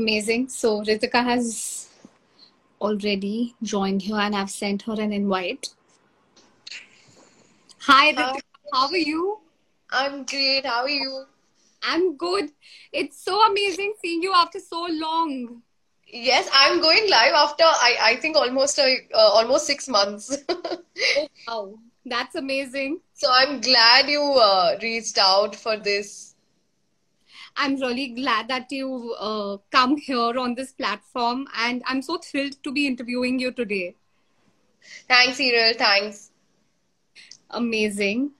Amazing. So Ritika has already joined here and I've sent her an invite. Hi, Ritika. How are you? I'm great. How are you? I'm good. It's so amazing seeing you after so long. Yes, I'm going live after I, I think almost a uh, almost six months. oh, wow, that's amazing. So I'm glad you uh, reached out for this. I'm really glad that you uh, come here on this platform, and I'm so thrilled to be interviewing you today. Thanks, Errol. Thanks. Amazing.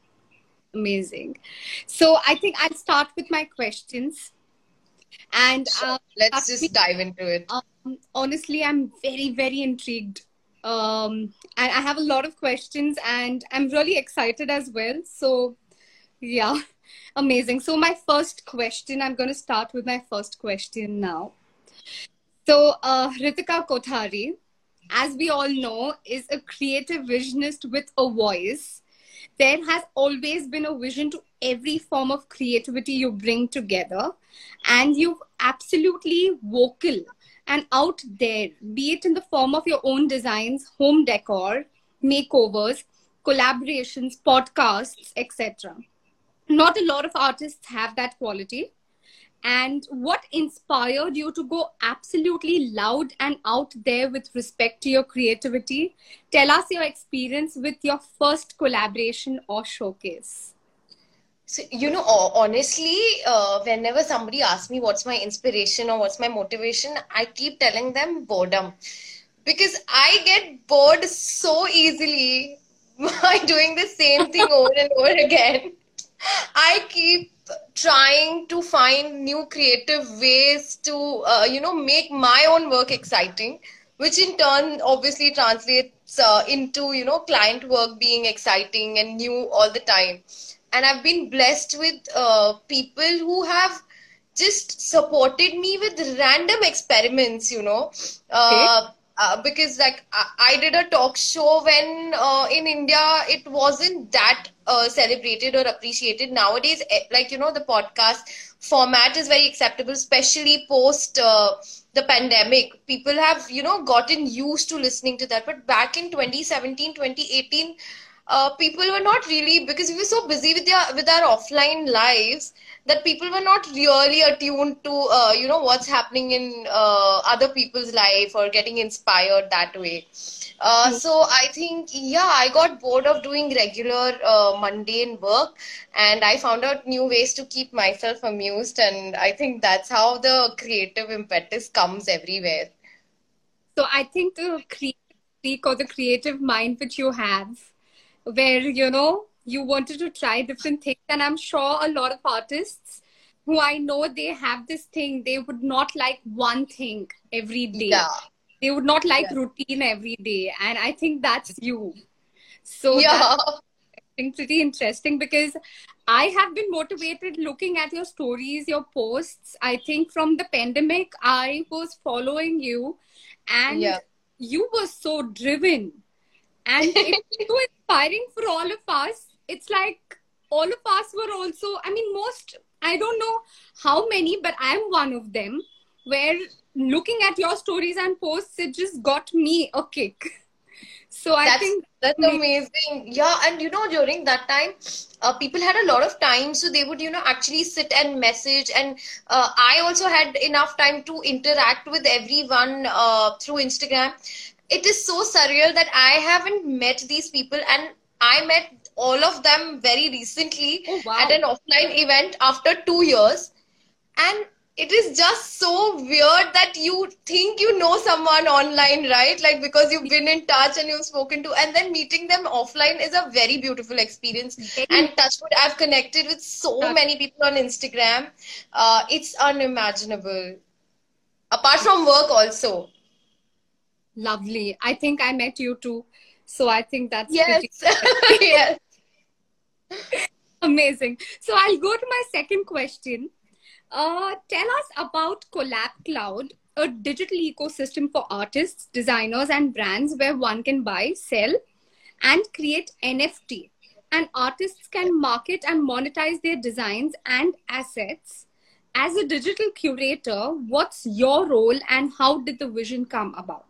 Amazing. So I think I'll start with my questions. And uh, let's just dive into it. Um, honestly, I'm very, very intrigued. Um, and I have a lot of questions and I'm really excited as well. So, yeah, amazing. So, my first question, I'm going to start with my first question now. So, uh, Ritika Kothari, as we all know, is a creative visionist with a voice there has always been a vision to every form of creativity you bring together and you've absolutely vocal and out there be it in the form of your own designs home decor makeovers collaborations podcasts etc not a lot of artists have that quality. And what inspired you to go absolutely loud and out there with respect to your creativity? Tell us your experience with your first collaboration or showcase. So you know honestly uh, whenever somebody asks me what's my inspiration or what's my motivation i keep telling them boredom. Because i get bored so easily by doing the same thing over and over again i keep trying to find new creative ways to uh, you know make my own work exciting which in turn obviously translates uh, into you know client work being exciting and new all the time and i've been blessed with uh, people who have just supported me with random experiments you know uh, okay. Uh, because like I, I, did a talk show when uh, in India it wasn't that uh, celebrated or appreciated. Nowadays eh, like you know the podcast format is very acceptable especially post uh, the pandemic. People have you know gotten used to listening to that. But back in 2017 2018 uh, people were not really because we were so busy with their with our offline lives that people were not really attuned to uh, you know what's happening in uh, other people's life or getting inspired that way uh, hmm. so I think, yeah, I got bored of doing regular uh, mundane work and I found out new ways to keep myself amused. And I think that's how the creative impetus comes everywhere. So I think the creative or the creative mind which you have, where, you know, you wanted to try different things. And I'm sure a lot of artists who I know they have this thing, they would not like one thing every day. Yeah they would not like yeah. routine every day and i think that's you so yeah pretty interesting because i have been motivated looking at your stories your posts i think from the pandemic i was following you and yeah. you were so driven and it's so inspiring for all of us it's like all of us were also i mean most i don't know how many but i'm one of them where looking at your stories and posts, it just got me a kick. So I that's, think that's amazing. Yeah, and you know, during that time, uh, people had a lot of time, so they would, you know, actually sit and message. And uh, I also had enough time to interact with everyone uh, through Instagram. It is so surreal that I haven't met these people, and I met all of them very recently oh, wow. at an offline event after two years. And it is just so weird that you think you know someone online, right? Like because you've been in touch and you've spoken to, and then meeting them offline is a very beautiful experience. And Touchwood, I've connected with so many people on Instagram. Uh, it's unimaginable. Apart from work, also. Lovely. I think I met you too. So I think that's yes, yes. Amazing. So I'll go to my second question uh, tell us about Collab Cloud, a digital ecosystem for artists, designers, and brands where one can buy, sell, and create NFT. And artists can market and monetize their designs and assets as a digital curator, what's your role and how did the vision come about?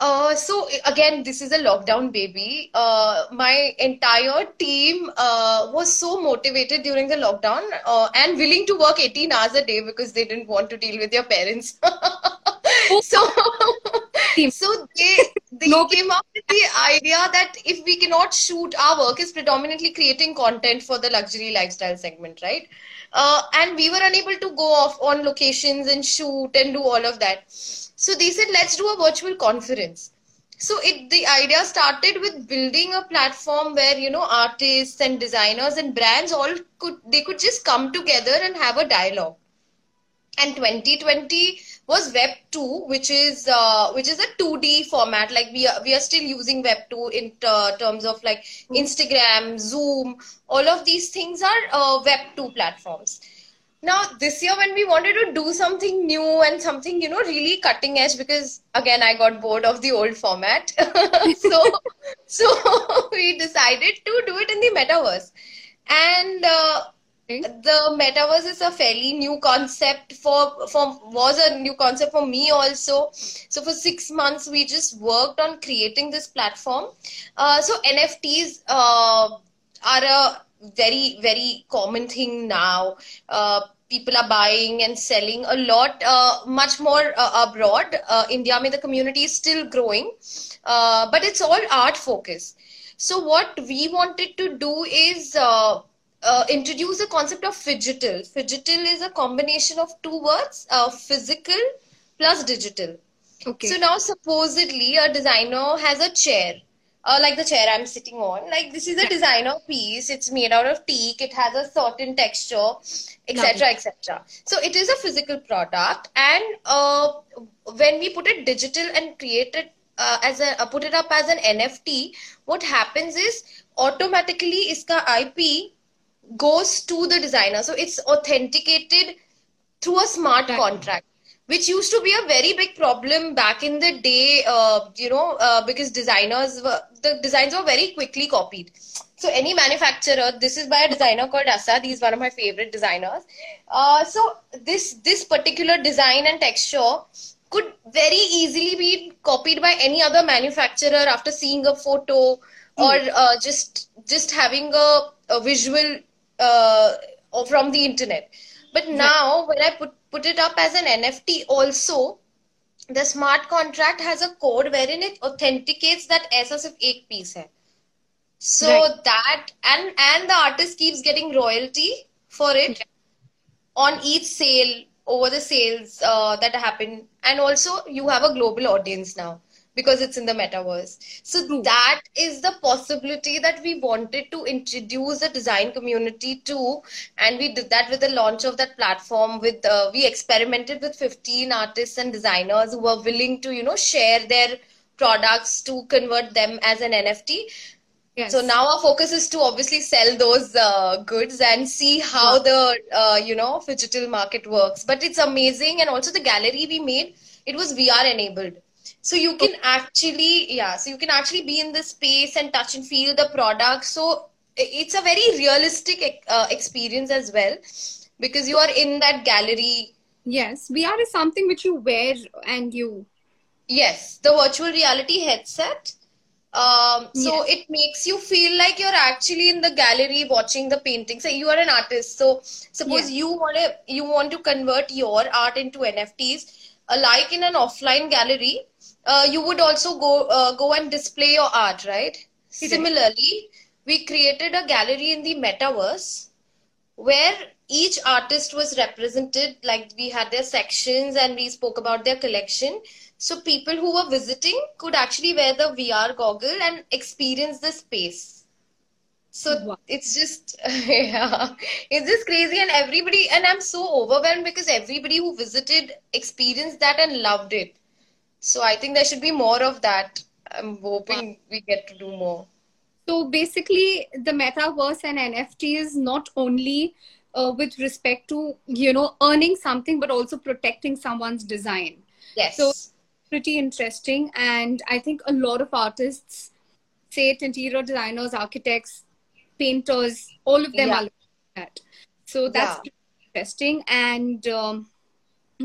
Uh, so again, this is a lockdown baby. Uh, my entire team uh, was so motivated during the lockdown uh, and willing to work 18 hours a day because they didn't want to deal with their parents. so, so they they came up with the idea that if we cannot shoot, our work is predominantly creating content for the luxury lifestyle segment, right? Uh, and we were unable to go off on locations and shoot and do all of that. So they said, let's do a virtual conference. So it the idea started with building a platform where you know artists and designers and brands all could they could just come together and have a dialogue. And 2020 was Web 2, which is uh, which is a 2D format. Like we are we are still using Web 2 in uh, terms of like Instagram, Zoom. All of these things are uh, Web 2 platforms now this year when we wanted to do something new and something you know really cutting edge because again i got bored of the old format so so we decided to do it in the metaverse and uh, the metaverse is a fairly new concept for for was a new concept for me also. So for six months we just worked on creating this platform. Uh, so nfts uh, are a very very common thing now. Uh, people are buying and selling a lot uh, much more uh, abroad. Uh, india mein the community is still growing but it's all art focused. So what we wanted to do is uh, introduce the concept of phygital phygital is a combination of two words physical plus digital okay so now supposedly a designer has a chair uh, like the chair I'm sitting on. Like this is a designer piece. It's made out of teak. It has a certain texture, etc., etc. So it is a physical product, and uh, when we put it digital and create it uh, as a uh, put it up as an NFT, what happens is automatically iska IP goes to the designer. So it's authenticated through a smart contract which used to be a very big problem back in the day, uh, you know, uh, because designers were, the designs were very quickly copied. So any manufacturer, this is by a designer called Asad. He's one of my favorite designers. Uh, so this this particular design and texture could very easily be copied by any other manufacturer after seeing a photo or hmm. uh, just just having a, a visual uh, from the internet. But now when I put put it up as an NFT also, the smart contract has a code wherein it authenticates that ऐसा सिर्फ एक piece है. So right. that and and the artist keeps getting royalty for it on each sale over the sales uh, that happen, and also you have a global audience now because it's in the metaverse. So True. that is the possibility that we wanted to introduce the design community to, and we did that with the launch of that platform. With uh, we experimented with 15 artists and designers who were willing to you know share their products to convert them as an NFT. Yes. So now our focus is to obviously sell those uh, goods and see how the uh, you know digital market works. But it's amazing, and also the gallery we made it was VR enabled so you can actually yeah so you can actually be in the space and touch and feel the product so it's a very realistic uh, experience as well because you are in that gallery yes vr is something which you wear and you yes the virtual reality headset um, so yes. it makes you feel like you're actually in the gallery watching the painting. So you are an artist. So suppose yes. you want to you want to convert your art into NFTs, uh, like in an offline gallery uh, you would also go uh, go and display your art, right? Similarly, we created a gallery in the metaverse where each artist was represented like we had their sections and we spoke about their collection so people who were visiting could actually wear the vr goggle and experience the space so wow. it's just yeah it's just crazy and everybody and i'm so overwhelmed because everybody who visited experienced that and loved it so I think there should be more of that. I'm hoping we get to do more. So basically, the metaverse and NFT is not only uh, with respect to you know earning something, but also protecting someone's design. Yes. So pretty interesting, and I think a lot of artists, say it interior designers, architects, painters, all of them yeah. are looking at. So that's yeah. interesting. And, um,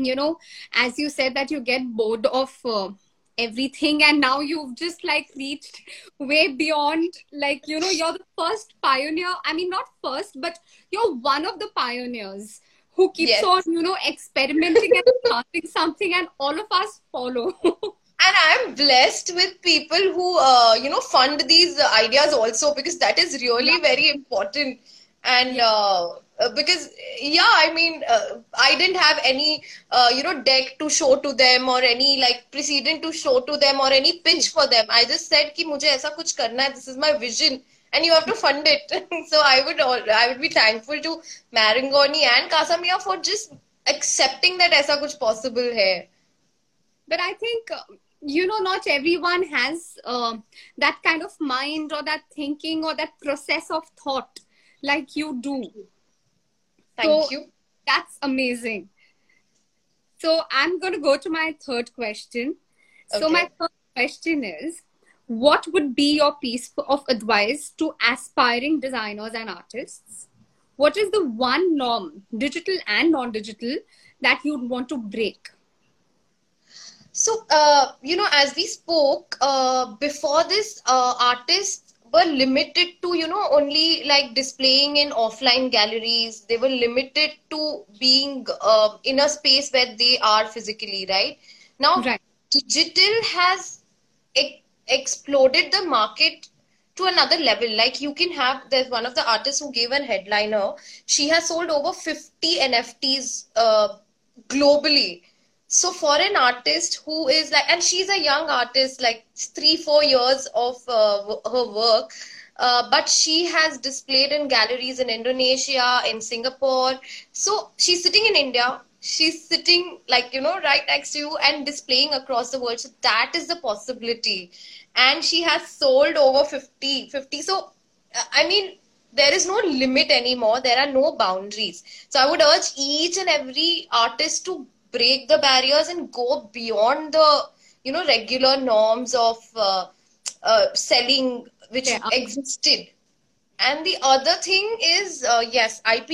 you know, as you said that you get bored of uh, everything and now you've just like reached way beyond like you know you're the first pioneer i mean not first but you're one of the pioneers who keeps yes. on you know experimenting and starting something and all of us follow and i'm blessed with people who uh, you know fund these ideas also because that is really yeah. very important and yeah. uh, uh, because yeah i mean uh, i didn't have any uh, you know deck to show to them or any like precedent to show to them or any pitch for them. I just said ki mujhe aisa kuch karna hai. This is my vision and you have to fund it. So i would i would be thankful to marangoni and Kasamia for just accepting that aisa kuch possible hai. But i think uh, you know not everyone has uh, that kind of mind or that thinking or that process of thought like you do Thank so, you. That's amazing. So I'm going to go to my third question. Okay. So my third question is what would be your piece of advice to aspiring designers and artists? What is the one norm, digital and non-digital, that you'd want to break? So, uh, you know, as we spoke uh, before this, uh, artists were limited to you know only like displaying in offline galleries. They were limited to being uh, in a space where they are physically right? Now right. digital has e- exploded the market to another level. Like you can have there's one of the artists who gave an headliner. She has sold over 50 nfts uh, globally so for an artist who is like and she's a young artist like three four years of uh, her work uh, but she has displayed in galleries in indonesia in singapore. So she's sitting in india. She's sitting like you know right next to you and displaying across the world. So that is the possibility. And she has sold over 50 50 so uh, i mean there is no limit anymore. There are no boundaries. So i would urge each and every artist to break the barriers and go beyond the you know regular norms of uh, uh, selling which yeah. existed. And the other thing is uh, yes ip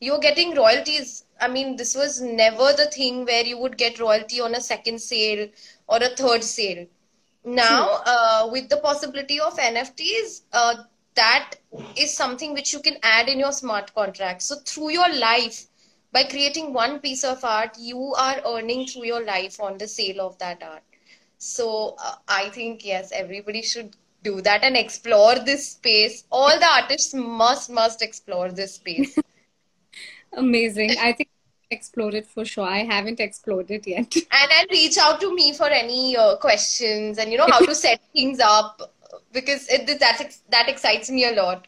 you're getting royalties. I mean this was never the thing where you would get royalty on a second sale or a third sale. Now uh, with the possibility of nfts uh, that is something which you can add in your smart contract. So through your life by creating one piece of art you are earning through your life on the sale of that art. So uh, i think yes everybody should do that and explore this space. All the artists must must explore this space. Amazing. I think explore it for sure. I haven't explored it yet. And and reach out to me for any uh, questions and you know how to set things up because it that that excites me a lot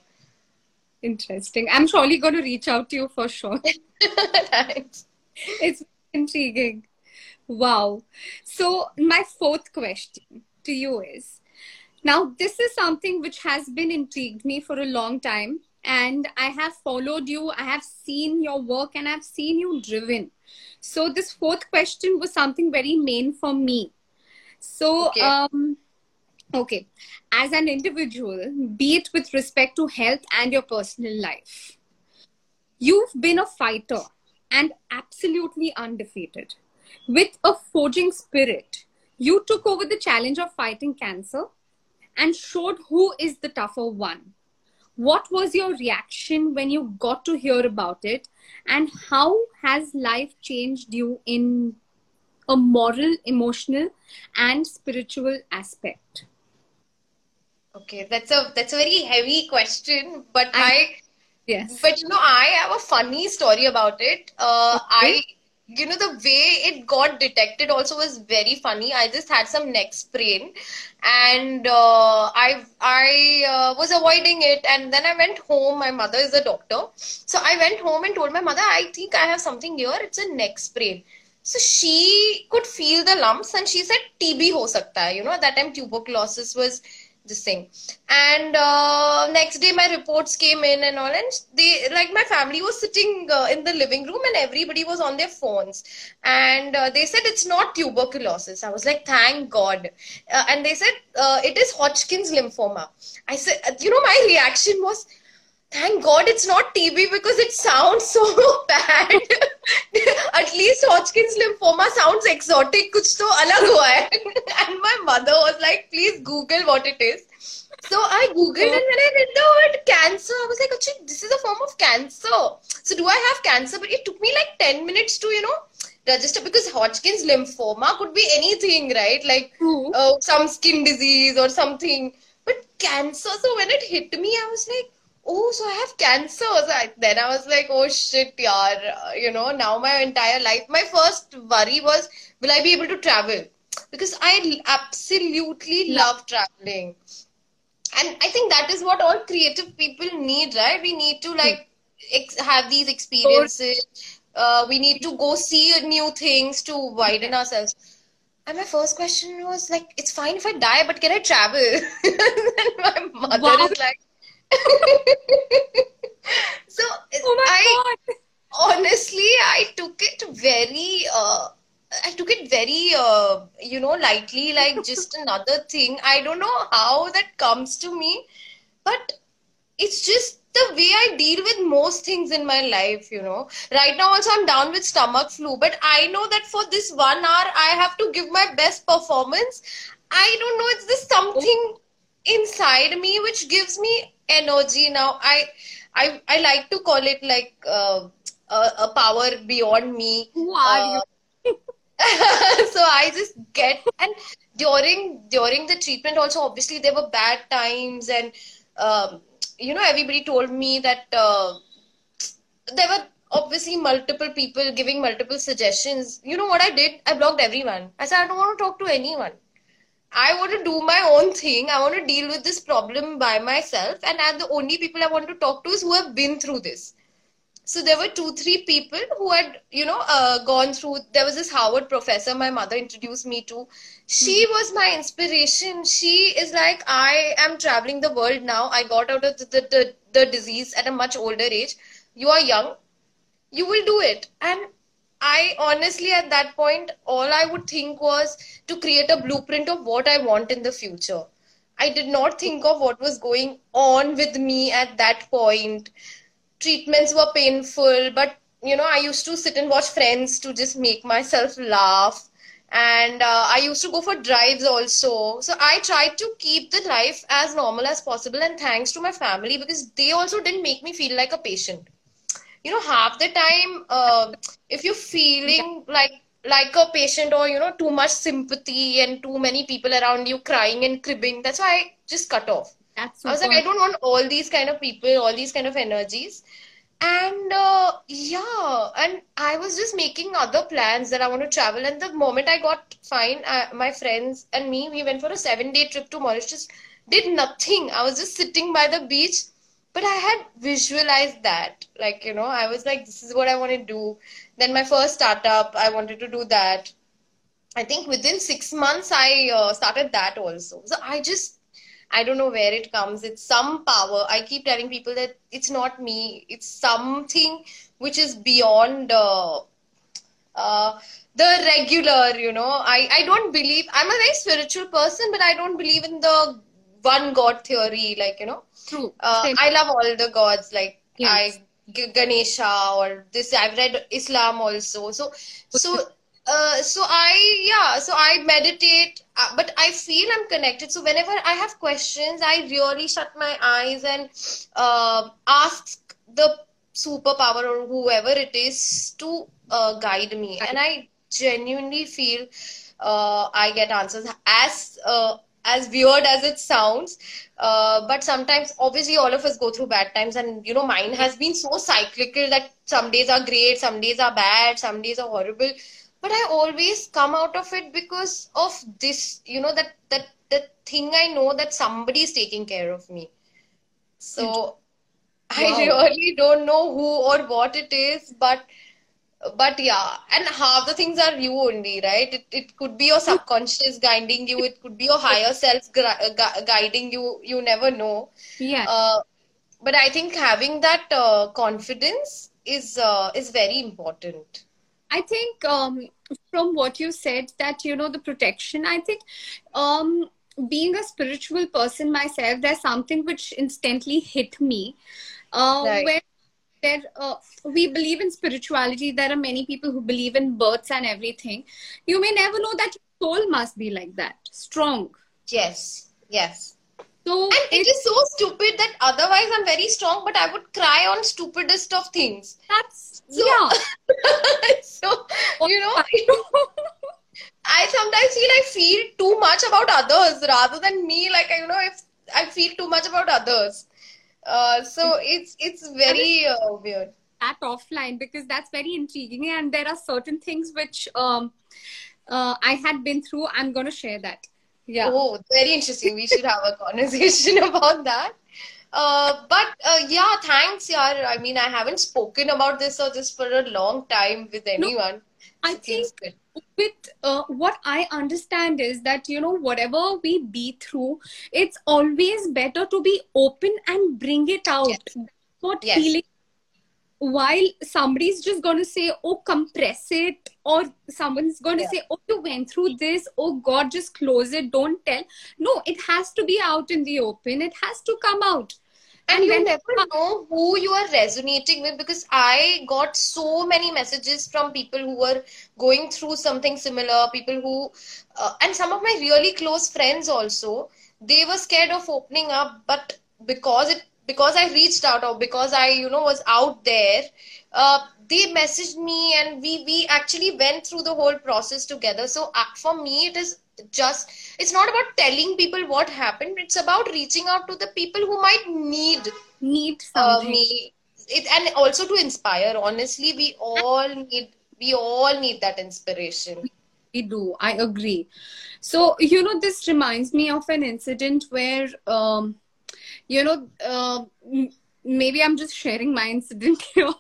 interesting i'm surely going to reach out to you for sure Thanks. It's intriguing. Wow. So, my fourth question to you is now, this is something which has been intrigued me for a long time. And I have followed you, I have seen your work, and I've seen you driven. So, this fourth question was something very main for me. So, okay. um, okay, as an individual, be it with respect to health and your personal life, You've been a fighter and absolutely undefeated. With a forging spirit, you took over the challenge of fighting cancer and showed who is the tougher one. What was your reaction when you got to hear about it? And how has life changed you in a moral, emotional, and spiritual aspect? Okay, that's a that's a very heavy question, but I, I Yes. But you know, I have a funny story about it. Uh, okay. I, you know, the way it got detected also was very funny. I just had some neck sprain, and uh, I I uh, was avoiding it, and then I went home. My mother is a doctor, so I went home and told my mother, I think I have something here. It's a neck sprain. So she could feel the lumps, and she said TB ho sakta hai. You know, at that time tuberculosis was this thing and uh, next day my reports came in and all and they like my family was sitting uh, in the living room and everybody was on their phones. And uh, they said it's not tuberculosis. I was like thank god. Uh, and they said uh, it is hodgkin's lymphoma. I said you know my reaction was thank God it's not TB because it sounds so bad. At least Hodgkin's lymphoma sounds exotic. Kuch to alag hua hai. and my mother was like, please Google what it is. So I googled and when I read the word cancer, I was like, this is a form of cancer. So do I have cancer? But it took me like 10 minutes to, you know, register because Hodgkin's lymphoma could be anything, right? Like uh, some skin disease or something. But cancer, so when it hit me, I was like, oh, so I have cancer. I, then I was like, oh shit, yaar. You know, now my entire life, my first worry was, will I be able to travel? Because I absolutely love traveling. And I think that is what all creative people need, right? We need to like ex- have these experiences. Uh, we need to go see new things to widen ourselves. And my first question was like, it's fine if I die, but can I travel? and my mother wow. is like, so oh I God. honestly I took it very uh, I took it very uh, you know lightly like just another thing I don't know how that comes to me but it's just the way I deal with most things in my life, you know. Right now, also, I'm down with stomach flu, but I know that for this one hour, I have to give my best performance. I don't know, it's just something inside me which gives me energy now i i i like to call it like uh, a, a, power beyond me. Who are uh, you so i just get and during during the treatment also obviously there were bad times and um, you know everybody told me that uh, there were obviously multiple people giving multiple suggestions. You know what i did? I blocked everyone. I said i don't want to talk to anyone I want to do my own thing. I want to deal with this problem by myself. And and the only people I want to talk to is who have been through this. So there were two, three people who had, you know, uh, gone through. There was this Howard professor my mother introduced me to. She mm-hmm. was my inspiration. She is like, I am traveling the world now. I got out of the, the, the, the disease at a much older age. You are young. You will do it. And I honestly, at that point, all I would think was to create a blueprint of what I want in the future. I did not think of what was going on with me at that point. Treatments were painful, but you know, I used to sit and watch friends to just make myself laugh. And uh, I used to go for drives also. So I tried to keep the life as normal as possible. And thanks to my family, because they also didn't make me feel like a patient you know half the time uh, if you're feeling like like a patient or you know too much sympathy and too many people around you crying and cribbing that's why i just cut off. That's i was like i don't want all these kind of people all these kind of energies. And uh, yeah and i was just making other plans that i want to travel. And the moment i got fine uh, my friends and me we went for a seven day trip to mauritius. Did nothing. I was just sitting by the beach but i had visualized that. Like you know i was like this is what i want to do. Then my first startup i wanted to do that. I think within 6 months i uh, started that also. So i just i don't know where it comes. It's some power. I keep telling people that it's not me. It's something which is beyond uh, uh, the regular you know. I i don't believe i'm a very spiritual person but i don't believe in the one god theory like you know True. Uh, I love all the gods. Like yes. I Ganesha or this. I've read Islam also. So so uh, so I yeah. So I meditate, uh, but I feel I'm connected. So whenever I have questions, I really shut my eyes and uh, ask the superpower or whoever it is to uh, guide me. And I genuinely feel uh, I get answers as uh, as weird as it sounds uh, but sometimes obviously all of us go through bad times and you know mine has been so cyclical that some days are great some days are bad some days are horrible but i always come out of it because of this you know that that that thing i know that somebody is taking care of me so wow. i really don't know who or what it is but but yeah and half the things are you only right? It, it could be your subconscious guiding you. It could be your higher self gu- guiding you. You never know. Yeah. Uh, but i think having that uh, confidence is uh, is very important. I think um, from what you said that you know the protection i think um, being a spiritual person myself, there's something which instantly hit me. Uh, Right. Where there, uh, we believe in spirituality. There are many people who believe in births and everything. You may never know that your soul must be like that, strong. Yes, yes. So And it is so stupid that otherwise I'm very strong, but I would cry on stupidest of things. that's So, yeah. so you know, I sometimes feel I feel too much about others rather than me. Like you know, if I feel too much about others, uh, so it's it's very uh, weird. that offline because that's very intriguing and there are certain things which um uh, I had been through. I'm gonna share that. Yeah. Oh, very interesting. We should have a conversation about that. Uh, but uh, yeah, thanks, yaar. I mean, I haven't spoken about this or this for a long time with anyone. I think with uh, what I understand is that you know whatever we be through, it's always better to be open and bring it out. That's what Yes. healing. While somebody's just going to say, "Oh, compress it," or someone's going to Yeah. say, "Oh, you went through this. Oh God, just close it. Don't tell." No, it has to be out in the open. It has to come out. And you never know who you are resonating with because I got so many messages from people who were going through something similar, people who, uh, and some of my really close friends also, they were scared of opening up, but because it, because I reached out or because I, you know, was out there, uh, they messaged me and we we actually went through the whole process together. So uh, for me, it is just it's not about telling people what happened it's about reaching out to the people who might need Need uh, something. me it and also to inspire honestly we all need we all need that inspiration We do. I agree. So, you know, this reminds me of an incident where, um, you know, uh, maybe I'm just sharing my incident here.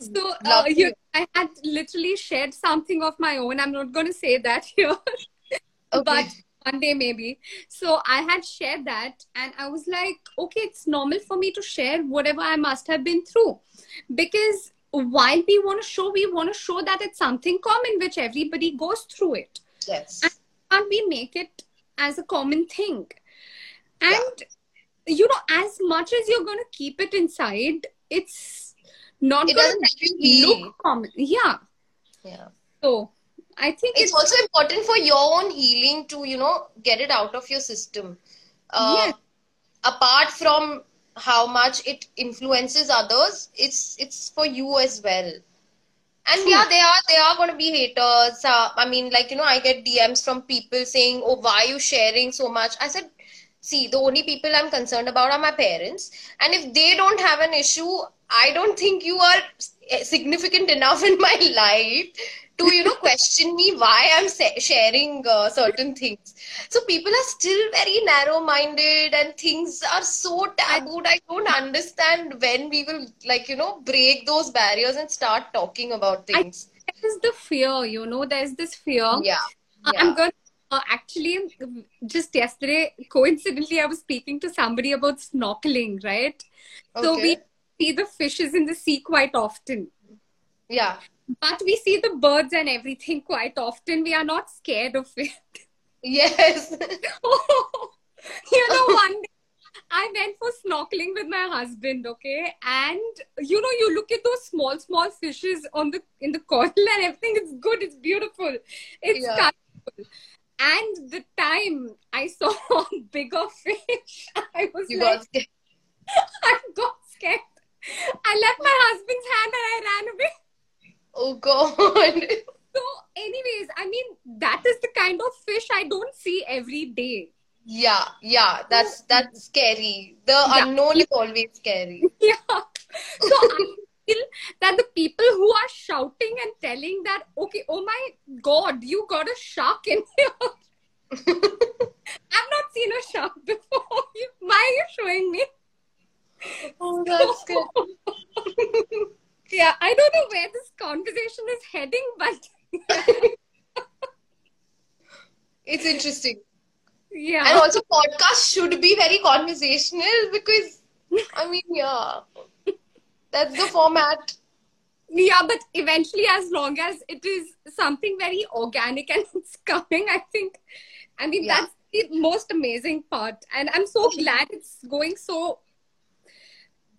so, uh, you. I had literally shared something of my own. I'm not going to say that here, okay but one day maybe. So, I had shared that, and I was like, okay, it's normal for me to share whatever I must have been through. Because while we want to show, we want to show that it's something common which everybody goes through it yes can't we make it as a common thing? And you know, as much as you're gonna keep it inside, it's not it gonna doesn't help you heal look common. Yeah. yeah So I think it's it's, also important for your own healing to you know get it out of your system. Uh, Yes. apart from how much it influences others it's it's for you as well. And True. yeah they are they are going to be haters. Uh, i mean like you know i get dms from people saying oh why are you sharing so much? I said see the only people i'm concerned about are my parents. And if they don't have an issue i don't think you are significant enough in my life to you know question me why i'm sharing uh, certain things. So people are still very narrow minded and things are so tabooed. I don't understand when we will like you know break those barriers and start talking about I- things. there's the fear, you know, there's this fear. yeah. Uh, yeah. I'm going uh, actually just yesterday, coincidentally, I was speaking to somebody about snorkeling, right? So we okay see the fishes in the sea quite often. yeah But we see the birds and everything quite often. We are not scared of it. yes oh, you know, one day I went for snorkeling with my husband, okay? And you know, you look at those small, small fishes on the in the coral and everything, it's good, it's beautiful, it's Yeah. colorful. And the time I saw a bigger fish, I was you like. I got scared. I left my husband's hand and I ran away. oh god So, anyways, I mean, that is the kind of fish I don't see every day. yeah yeah that's that's scary the Yeah. unknown is always scary Yeah. So I feel that the people who are shouting and telling that, okay, oh my God, you got a shark in here. I've not seen a shark before. Why are you showing me? Oh that's good. Yeah, I don't know where this conversation is heading, but it's interesting. Yeah. and also podcast should be very conversational because i mean yeah. That's the format. Yeah, but eventually, as long as it is something very organic and it's coming, I think, I mean, Yeah. that's the most amazing part, and I'm so glad it's going so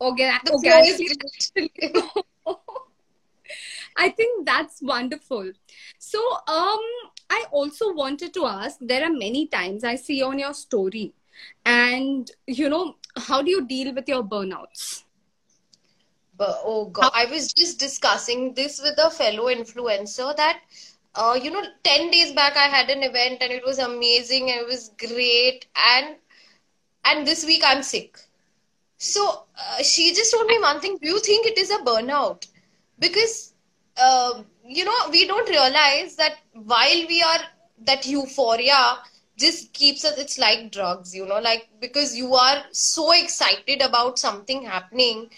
organ- organically. I think that's wonderful. So, um, I also wanted to ask. There are many times I see on your story, and you know, how do you deal with your burnouts? But oh god, I was just discussing this with a fellow influencer that uh, you know, 10 days back I had an event and it was amazing and it was great and and this week I'm sick. So uh, she just told me one thing, do you think it is a burnout? Because uh, you know, we don't realize that while we are that euphoria just keeps us it's like drugs you know like because you are so excited about something happening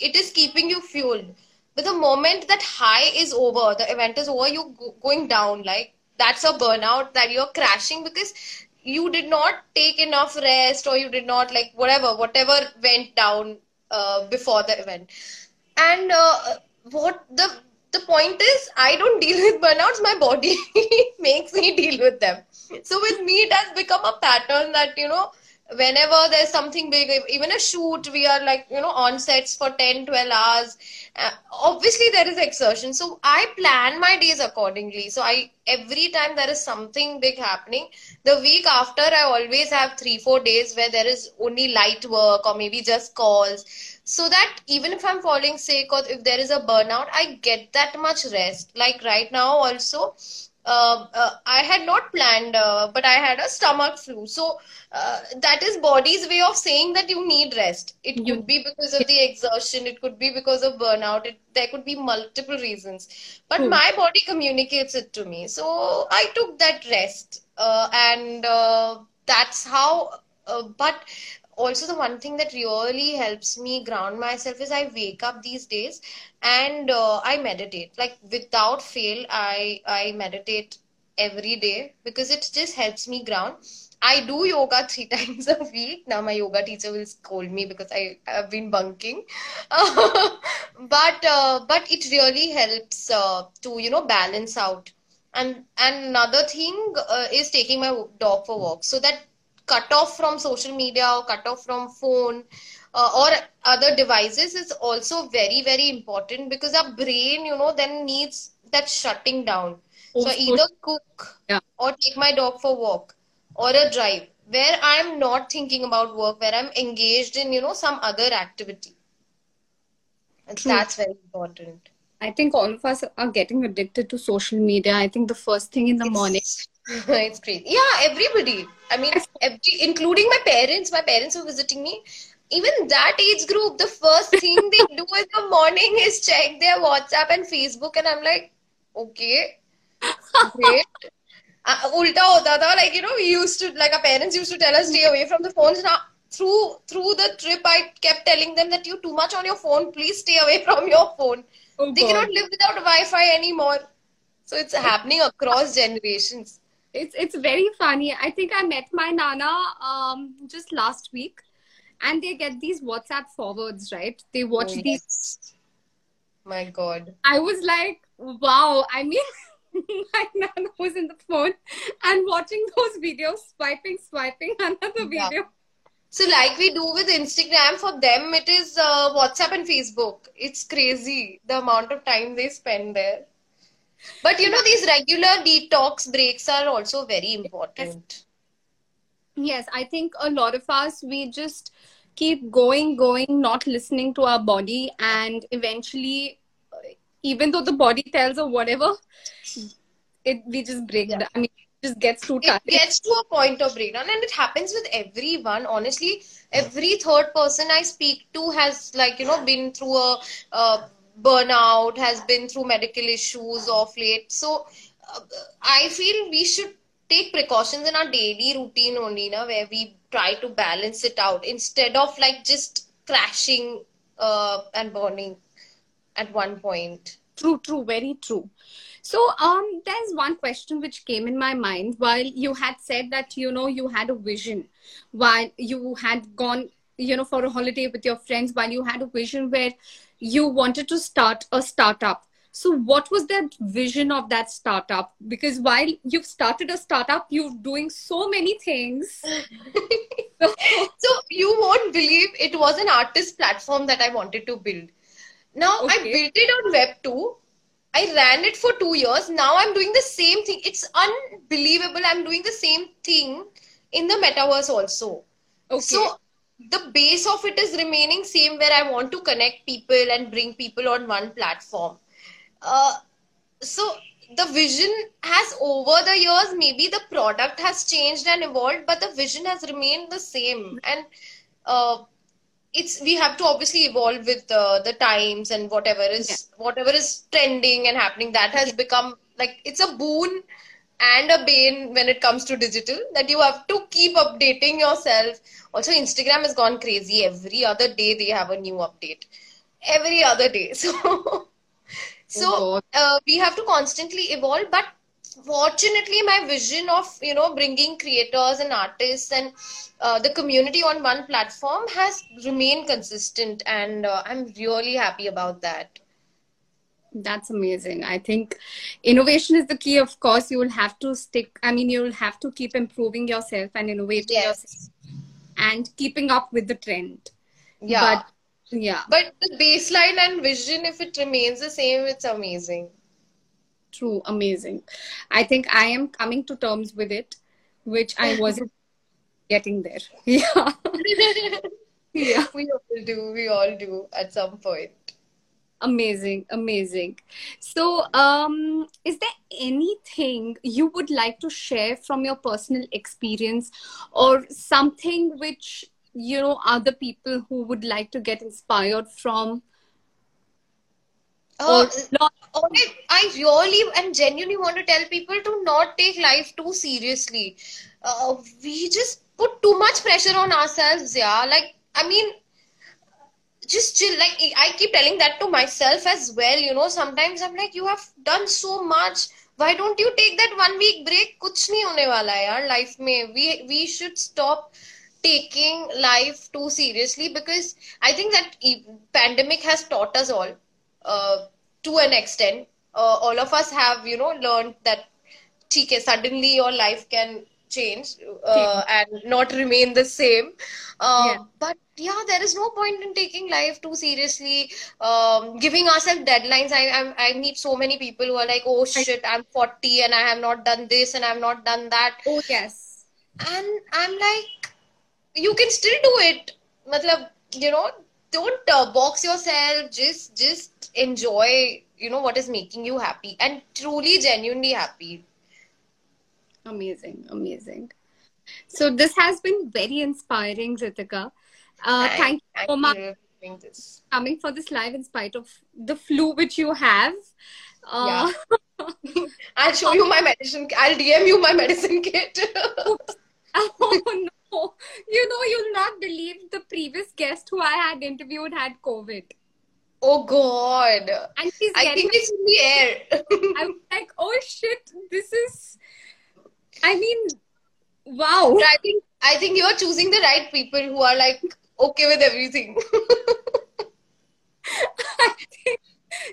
it is keeping you fueled. But the moment that high is over, the event is over, you're go- going down. Like that's a burnout that you're crashing because you did not take enough rest or you did not like whatever, whatever went down uh, before the event. And uh, what the the point is, I don't deal with burnouts. My body makes me deal with them. So with me, it has become a pattern that you know whenever there's something big even a shoot we are like you know on sets for 10 12 hours. Uh, obviously there is exertion. So i plan my days accordingly. So i every time there is something big happening the week after i always have 3 4 days where there is only light work or maybe just calls. So that even if i'm falling sick or if there is a burnout i get that much rest. Like right now also uh, uh, I had not planned, uh, but I had a stomach flu. So uh, that is body's way of saying that you need rest. It You- could be because of the exertion. It could be because of burnout. It, there could be multiple reasons. But True. my body communicates it to me. So I took that rest, uh, and uh, that's how. Uh, but also the one thing that really helps me ground myself is I wake up these days and uh, I meditate. Like without fail, I I meditate every day because it just helps me ground. I do yoga three times a week. Now my yoga teacher will scold me because I have been bunking. but uh, but it really helps uh, to you know balance out. And and another thing uh, is taking my dog for walks so that cut off from social media or cut off from phone uh, or other devices is also very very important because our brain you know then needs that shutting down so Also- either cook Yeah. or take my dog for walk or a drive where i'm not thinking about work where i'm engaged in you know some other activity and True. that's very important I think all of us are getting addicted to social media. I think the first thing in the morning. It's, crazy. Yeah, everybody. I mean, every, including my parents. My parents were visiting me. Even that age group, the first thing they do in the morning is check their WhatsApp and Facebook, and I'm like, okay, great. Uh, ulta hota tha, like you know, we used to like our parents used to tell us stay away from the phones. Now through through the trip, I kept telling them that you're too much on your phone. Please stay away from your phone. Oh, They God. cannot live without Wi-Fi anymore. So it's happening across generations. It's it's very funny. I think I met my nana um just last week, and they get these WhatsApp forwards, right? They watch Oh, these. My God. I was like, wow. I mean, my nana was in the phone and watching those videos, swiping, swiping another Yeah. video. So like we do with Instagram, for them it is uh, WhatsApp and Facebook. It's crazy the amount of time they spend there. But you know, these regular detox breaks are also very important. Yes, I think a lot of us we just keep going, going, not listening to our body, and eventually, uh, even though the body tells or whatever, it we just break Yeah. down. I mean, it just gets too It tired. gets to a point of breakdown, and it happens with everyone. Honestly, every third person I speak to has like you know been through a, uh burnout, has been through medical issues of late. So uh, I feel we should take precautions in our daily routine only, na, where we try to balance it out instead of like just crashing uh, and burning at one point. True, true, very true. So, um, there's one question which came in my mind while you had said that you know you had a vision, while you had gone, you know, for a holiday with your friends, while you had a vision where you wanted to start a startup. So, what was that vision of that startup? Because while you've started a startup, you're doing so many things. so, you won't believe it was an artist platform that I wanted to build. Now, okay. I built it on Web 2. I ran it for two years. Now I'm doing the same thing. It's unbelievable. I'm doing the same thing in the metaverse also. Okay. So the base of it is remaining same where I want to connect people and bring people on one platform. Uh, so the vision has over the years maybe the product has changed and evolved but the vision has remained the same and uh, it's we have to obviously evolve with uh, the times and whatever is yeah. whatever is trending and happening that has become like it's a boon and a bane when it comes to digital that you have to keep updating yourself. Also instagram has gone crazy. Every other day they have a new update. Every other day. So so oh uh, we have to constantly evolve but fortunately my vision of you know bringing creators and artists and uh, the community on one platform has remained consistent and uh, i'm really happy about that that's amazing. I think innovation is the key. Of course you will have to stick i mean you'll have to keep improving yourself and innovating yes. yourself and keeping up with the trend. Yeah. But yeah. But the baseline and vision if it remains the same it's amazing. True. Amazing. I think i am coming to terms with it which i wasn't getting there. Yeah. Yeah. We all do. We all do at some point amazing amazing so um is there anything you would like to share from your personal experience or something which you know other people who would like to get inspired from uh, I really and genuinely want to tell people to not take life too seriously. Uh, we just put too much pressure on ourselves, yeah. Like, I mean, just chill like i keep telling that to myself as well you know sometimes i'm like you have done so much. Why don't you take that one week break? Kuch nahi hone wala yaar life mein. We we should stop taking life too seriously because i think that pandemic has taught us all uh, to an extent. Uh, all of us have you know learned that Okay. suddenly your life can change uh, and not remain the same. Uh, yeah. But yeah, there is no point in taking life too seriously, um, giving ourselves deadlines. I, I, I meet so many people who are like, oh shit, I'm 40 and I have not done this and I have not done that. Oh, yes. And I'm like, you can still do it. Matlab, you know, don't uh, box yourself just just enjoy you know what is making you happy and truly genuinely happy amazing amazing so this has been very inspiring ritika uh, thank, thank, you so much coming for this live in spite of the flu which you have uh, yeah. i'll show you my medicine i'll dm you my medicine kit oh no you know, you'll not believe the previous guest who I had interviewed had COVID. Oh God! And she's I think it's in the air. I'm like, oh shit, this is. I mean, wow. I think I think you're choosing the right people who are like okay with everything. think,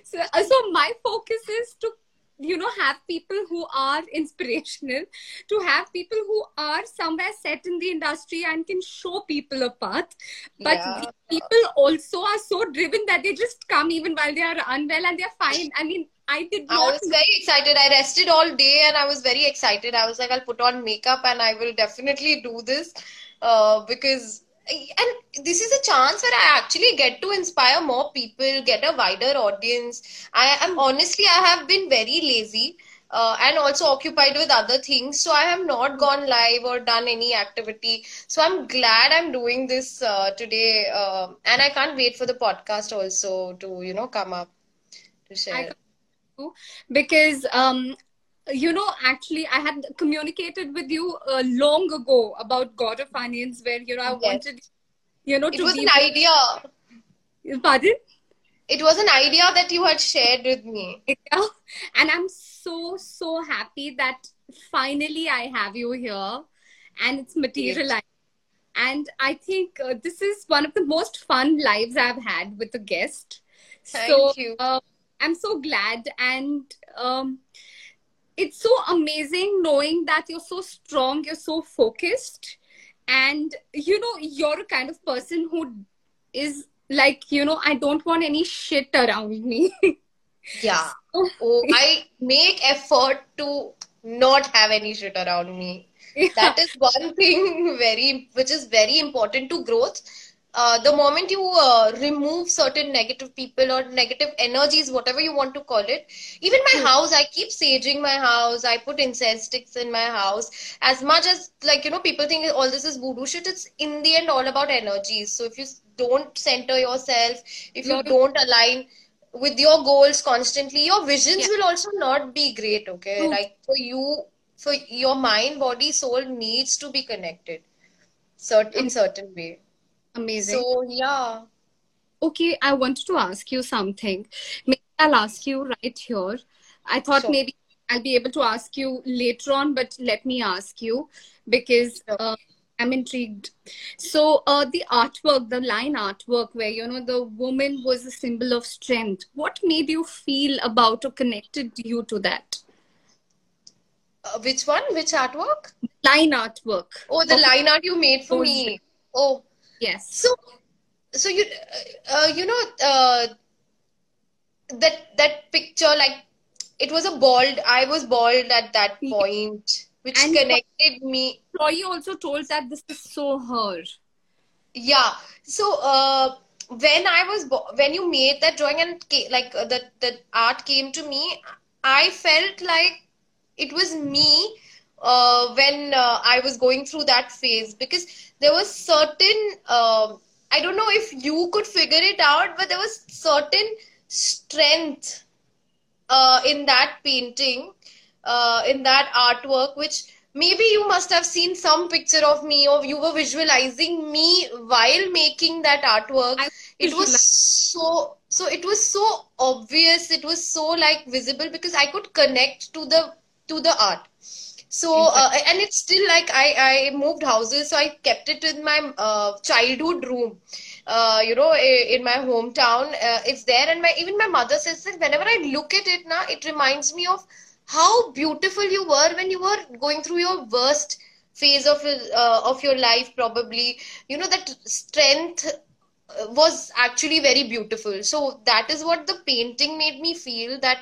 so, uh, so my focus is to you know have people who are inspirational to have people who are somewhere set in the industry and can show people a path but yeah. people also are so driven that they just come even while they are unwell and they're fine i mean I did not. I was very excited. I rested all day and I was very excited. I was like, I'll put on makeup and I will definitely do this uh, because and this is a chance where I actually get to inspire more people, get a wider audience. I am honestly, I have been very lazy. Uh, and also occupied with other things. So I have not gone live or done any activity. So I'm glad I'm doing this uh, today, uh, and I can't wait for the podcast also to you know come up to share. Because um, you know, actually, I had communicated with you uh, long ago about God of Finance, where you know I yes. wanted, you know, to it was an idea. Pardon? It was an idea that you had shared with me. Yeah, and I'm so so happy that finally I have you here, and it's materialized. And I think uh, this is one of the most fun lives I've had with a guest. Thank so, you. Uh, I'm so glad, and um, it's so amazing knowing that you're so strong, you're so focused, and you know you're a kind of person who is like you know I don't want any shit around me. yeah. Oh, I make effort to not have any shit around me. Yeah. That is one thing very which is very important to growth uh, the moment you uh, remove certain negative people or negative energies, whatever you want to call it, even my mm. house, I keep saging my house. I put incense sticks in my house. As much as like you know, people think all this is voodoo shit. It's in the end all about energies. So if you don't center yourself, if you don't align with your goals constantly, your visions yeah. will also not be great. Okay, mm. like for you, for your mind, body, soul needs to be connected, certain in certain way. Amazing. So, yeah. Okay, I wanted to ask you something. Maybe I'll ask you right here. I thought sure. maybe I'll be able to ask you later on, but let me ask you because uh, I'm intrigued. So, uh, the artwork, the line artwork, where you know the woman was a symbol of strength, what made you feel about or connected you to that? Uh, which one? Which artwork? Line artwork. Oh, the line art you made for me. Oh, Yes. So, so you, uh, you know, uh, that that picture, like it was a bald. I was bald at that point, which and connected me. Chloe also told that this is so her. Yeah. So, uh, when I was when you made that drawing and like uh, the the art came to me, I felt like it was me uh, when uh, I was going through that phase because there was certain uh, I don't know if you could figure it out, but there was certain strength uh, in that painting, uh, in that artwork, which maybe you must have seen some picture of me or you were visualizing me while making that artwork. it was so so it was so obvious. It was so like visible because I could connect to the to the art so uh, and it's still like I I moved houses, so I kept it in my uh, childhood room. Uh, you know, in my hometown, uh, it's there, and my even my mother says that whenever I look at it now, it reminds me of how beautiful you were when you were going through your worst phase of uh, of your life. Probably, you know that strength was actually very beautiful. So that is what the painting made me feel that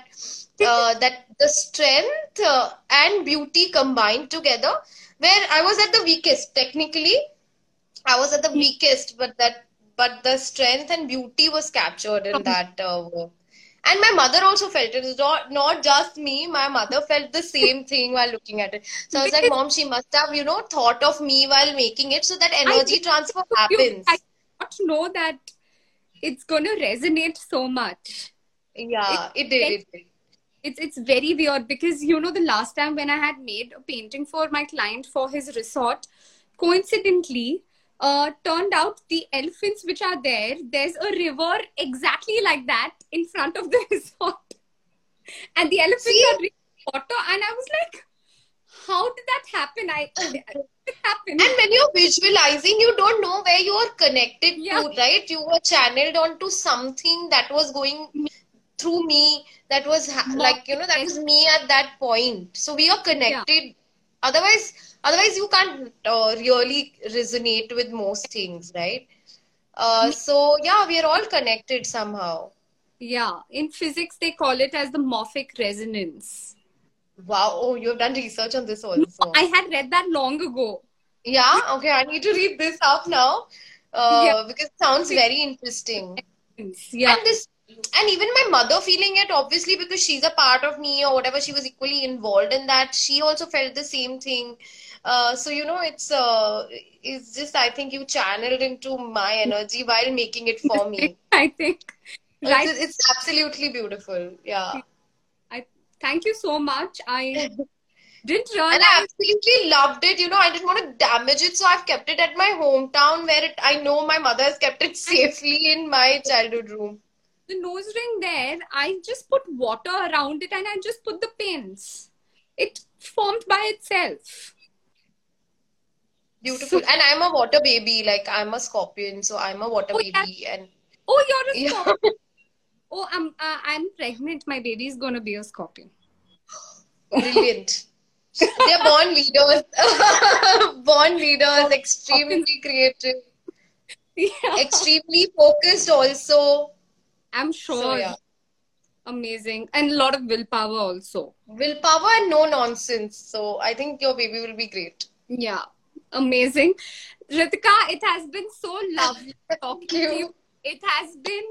uh, that the strength uh, and beauty combined together where i was at the weakest technically. I was at the weakest but that but the strength and beauty was captured in that uh, work. And my mother also felt it. was not, not just me my mother felt the same thing while looking at it. So i was like mom she must have you know thought of me while making it so that energy transfer happens. i not know that it's going to resonate so much yeah it, it did, it did it's it's very weird because you know the last time when I had made a painting for my client for his resort, coincidentally, uh, turned out the elephants which are there, there's a river exactly like that in front of the resort, and the elephants See? are drinking water, and I was like, how did that happen? I. And when you're visualizing, you don't know where you are connected yeah. to, right? You were channeled onto something that was going through me that was ha- like you know that was me at that point. So we are connected. Yeah. otherwise otherwise you can't uh, really resonate with most things right? Uh, so yeah we are all connected somehow. Yeah. In physics they call it as the morphic resonance wow oh you've done research on this also. I had read that long ago. Yeah okay i need to read this up now. Uh, yeah. because it sounds very interesting. Yeah. And this and even my mother feeling it obviously because she's a part of me or whatever she was equally involved in that. She also felt the same thing. Uh, so you know it's uh, it's just i think you channeled into my energy while making it for me. I think. Right. it's, it's absolutely beautiful yeah thank you so much i didn't realize. And I absolutely loved it. You know, I didn't want to damage it, so I've kept it at my hometown where it, I know my mother has kept it safely in my childhood room the nose ring there, I just put water around it and I just put the pins. It formed by itself. Beautiful. And I'm a water baby. Like I'm a scorpion, so I'm a water oh, baby. Yeah. And oh, you're a scorpion. Oh, I'm uh, I'm pregnant. My baby is gonna be a scorpion. Brilliant. They're born leaders. born leaders, extremely creative, Yeah, extremely focused also. I'm sure. So yeah. Amazing, and a lot of willpower also. Willpower and no nonsense. So I think your baby will be great. Yeah, amazing. Ritika, it has been so lovely talking to you. It has been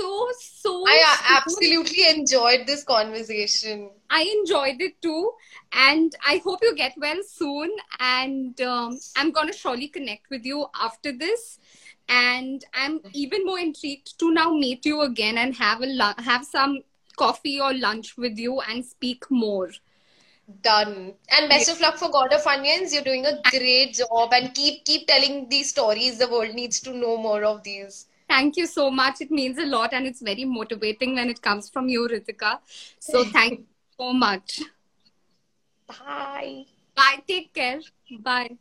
so so. I uh, so- absolutely enjoyed this conversation. I enjoyed it too, and I hope you get well soon. And um, I'm gonna surely connect with you after this. And I'm even more intrigued to now meet you again and have a have some coffee or lunch with you and speak more. Done. And best of luck for God of Onions. You're doing a great job and keep keep telling these stories. The world needs to know more of these. Thank you so much. It means a lot and it's very motivating when it comes from you, Ritika. So thank you so much. Bye. Bye. Take care. Bye.